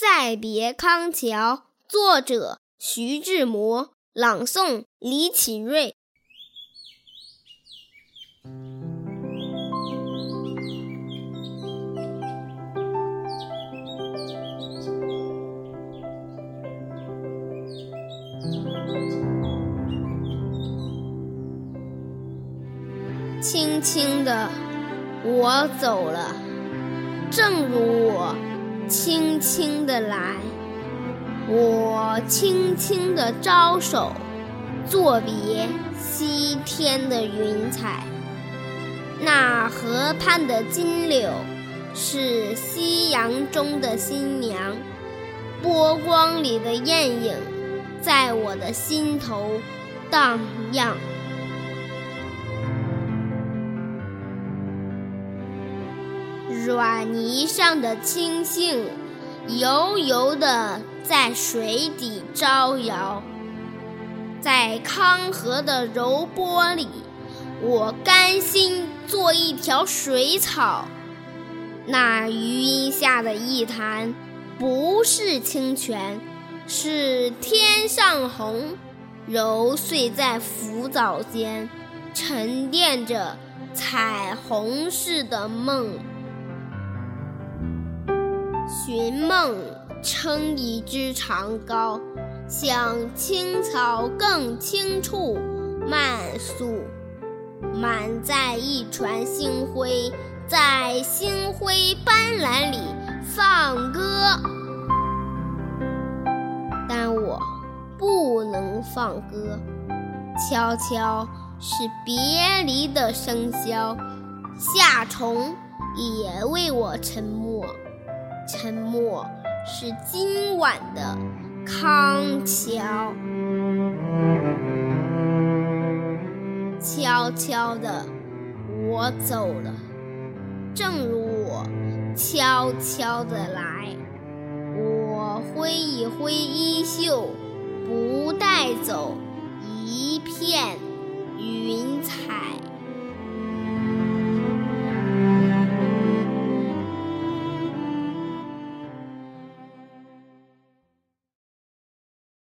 再别康桥，作者徐志摩，朗诵李启瑞。轻轻的，我走了，正如我轻轻的来。我轻轻的招手，作别西天的云彩。那河畔的金柳，是夕阳中的新娘。波光里的艳影，在我的心头荡漾。软泥上的青荇，油油的在水底招摇。在康河的柔波里，我甘心做一条水草。那余荫下的一潭，不是清泉，是天上虹，揉碎在浮藻间，沉淀着彩虹似的梦。寻梦撑一支长篙，向青草更青处漫溯，满载一船星辉，在星辉斑斓里放歌。但我不能放歌，悄悄是别离的笙箫，夏虫也为我沉默。沉默是今晚的康桥，悄悄的我走了，正如我悄悄的来。我挥一挥衣袖，不带走一片云彩。